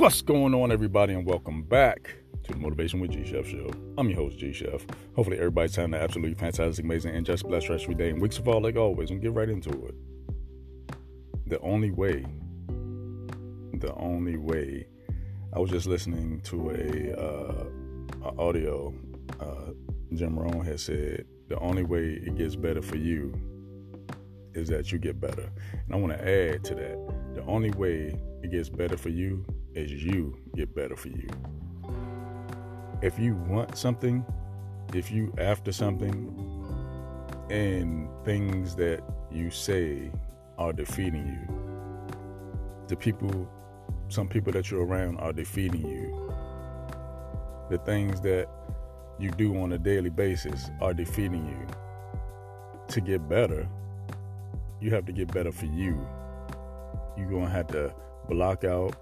What's going on, everybody, and welcome back to the Motivation with G Chef Show. I'm your host, G Chef. Hopefully, everybody's having an absolutely fantastic, amazing, and just blessed rest of your day and weeks of all, like always, and get right into it. The only way, the only way, I was just listening to a, uh, a audio. Uh, Jim Rohn has said the only way it gets better for you is that you get better. And I want to add to that the only way it gets better for you is you get better for you. If you want something, if you after something, and things that you say are defeating you, the people, some people that you're around are defeating you. The things that you do on a daily basis are defeating you. To get better, you have to get better for you. You're going to have to block out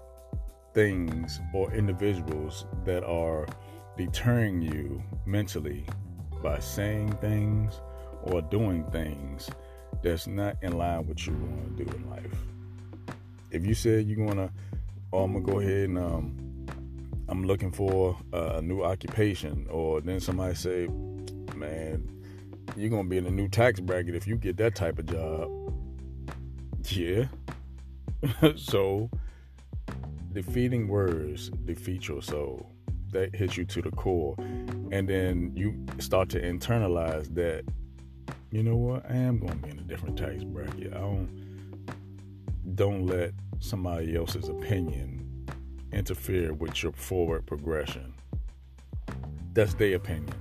things or individuals that are deterring you mentally by saying things or doing things that's not in line with what you want to do in life. If you said you're gonna, oh, I'm gonna go ahead and um, I'm looking for a new occupation, or then somebody say, man, you're gonna be in a new tax bracket if you get that type of job. Yeah. so defeating words defeat your soul. That hits you to the core. And then you start to internalize that, you know what, I am gonna be in a different tax bracket. I don't don't let somebody else's opinion interfere with your forward progression. That's their opinion.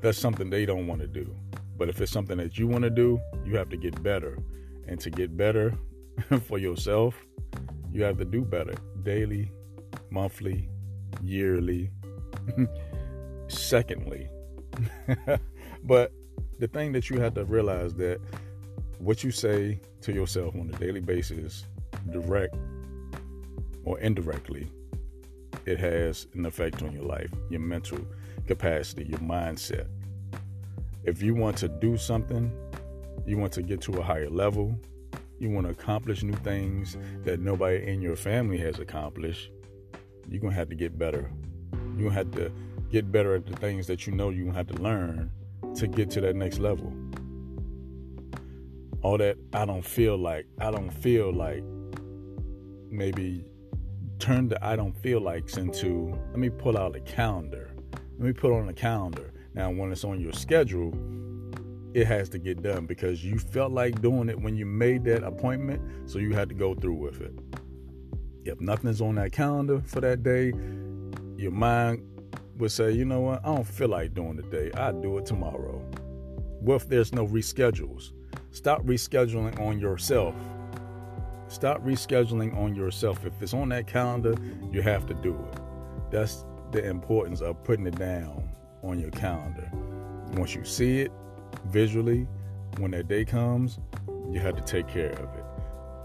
That's something they don't want to do. But if it's something that you want to do, you have to get better. And to get better for yourself, you have to do better daily, monthly, yearly, secondly. but the thing that you have to realize that what you say to yourself on a daily basis, direct or indirectly, it has an effect on your life, your mental capacity, your mindset. If you want to do something, you want to get to a higher level, you want to accomplish new things that nobody in your family has accomplished, you're going to have to get better. You're going to have to get better at the things that you know you're going to have to learn to get to that next level. All that I don't feel like, I don't feel like maybe turn the I don't feel likes into let me pull out a calendar. Let me put on a calendar. Now, when it's on your schedule, it has to get done because you felt like doing it when you made that appointment, so you had to go through with it. If nothing's on that calendar for that day, your mind would say, you know what, I don't feel like doing today. I'll do it tomorrow. What if there's no reschedules? Stop rescheduling on yourself. Stop rescheduling on yourself. If it's on that calendar, you have to do it. That's the importance of putting it down on your calendar. Once you see it, visually, when that day comes, you have to take care of it.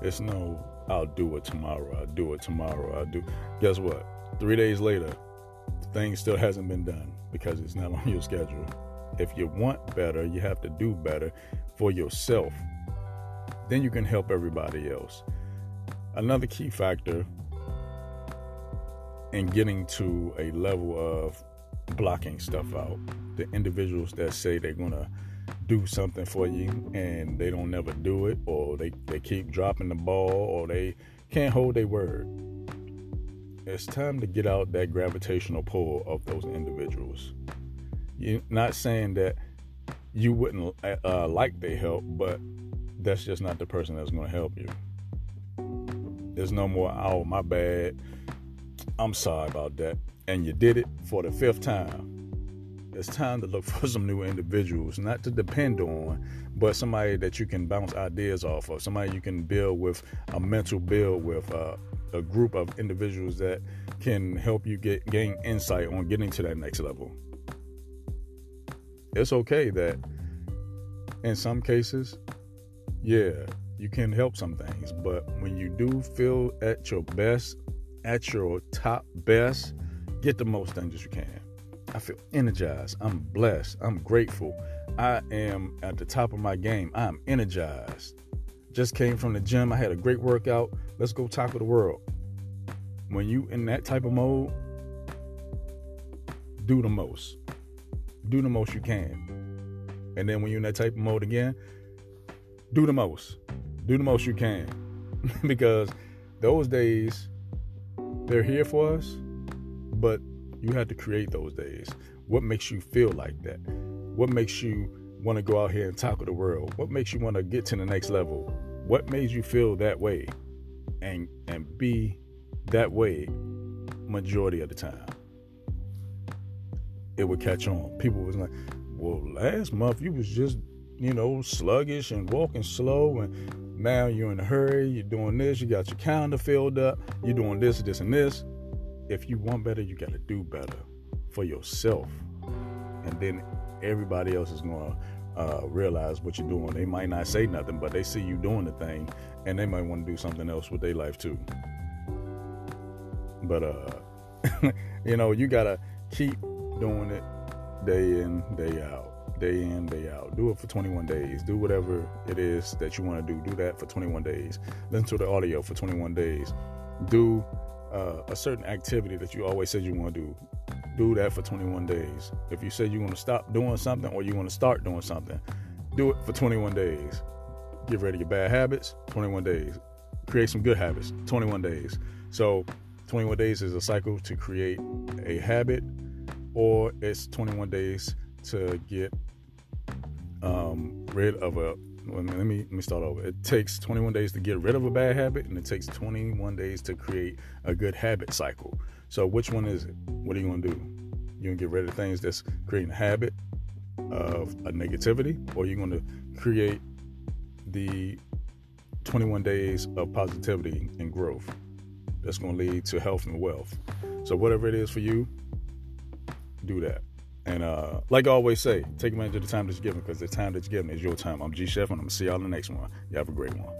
It's no, I'll do it tomorrow. I'll do it tomorrow. I'll do. Guess what? Three days later, the thing still hasn't been done because it's not on your schedule. If you want better, you have to do better for yourself. Then you can help everybody else. Another key factor in getting to a level of blocking stuff out, the individuals that say they're going to do something for you and they don't never do it or they, they keep dropping the ball or they can't hold their word. It's time to get out that gravitational pull of those individuals. You're not saying that you wouldn't uh, like their help, but that's just not the person that's going to help you. There's no more, oh, my bad. I'm sorry about that. And you did it for the fifth time it's time to look for some new individuals, not to depend on, but somebody that you can bounce ideas off of, somebody you can build with a mental build with, uh, a group of individuals that can help you get gain insight on getting to that next level. It's okay that in some cases, yeah, you can help some things, but when you do feel at your best, at your top best, get the most things you can. I feel energized. I'm blessed. I'm grateful. I am at the top of my game. I'm energized. Just came from the gym. I had a great workout. Let's go tackle the world. when you in that type of mode, do the most. Do the most you can. And then when you're in that type of mode again, do the most. Do the most you can. because those days, they're here for us, but you had to create those days. What makes you feel like that? What makes you want to go out here and tackle the world? What makes you want to get to the next level? What made you feel that way? And and be that way majority of the time. It would catch on. People was like, well, last month you was just, you know, sluggish and walking slow and now you're in a hurry, you're doing this, you got your calendar filled up, you're doing this, this, and this. If you want better, you gotta do better for yourself. And then everybody else is gonna uh, realize what you're doing. They might not say nothing, but they see you doing the thing, and they might want to do something else with their life too. But uh, you know, you gotta keep doing it day in, day out, day in, day out. Do it for 21 days. Do whatever it is that you want to do. Do that for 21 days. Listen to the audio for 21 days. Do uh, a certain activity that you always said you want to do. Do that for 21 days. If you said you want to stop doing something or you want to start doing something, do it for 21 days. Get rid of your bad habits, 21 days. Create some good habits, 21 days. So 21 days is a cycle to create a habit, or it's 21 days to get um, rid of a. Let me let me start over. It takes 21 days to get rid of a bad habit, and it takes 21 days to create a good habit cycle. So, which one is it? What are you gonna do? You gonna get rid of things that's creating a habit of a negativity, or you gonna create the 21 days of positivity and growth? that's to lead to health and wealth. So, whatever it is for you, do that. And uh, like I always say, take advantage of the time that's given because the time that's given is your time. I'm G Chef, and I'm going to see y'all in the next one. You have a great one.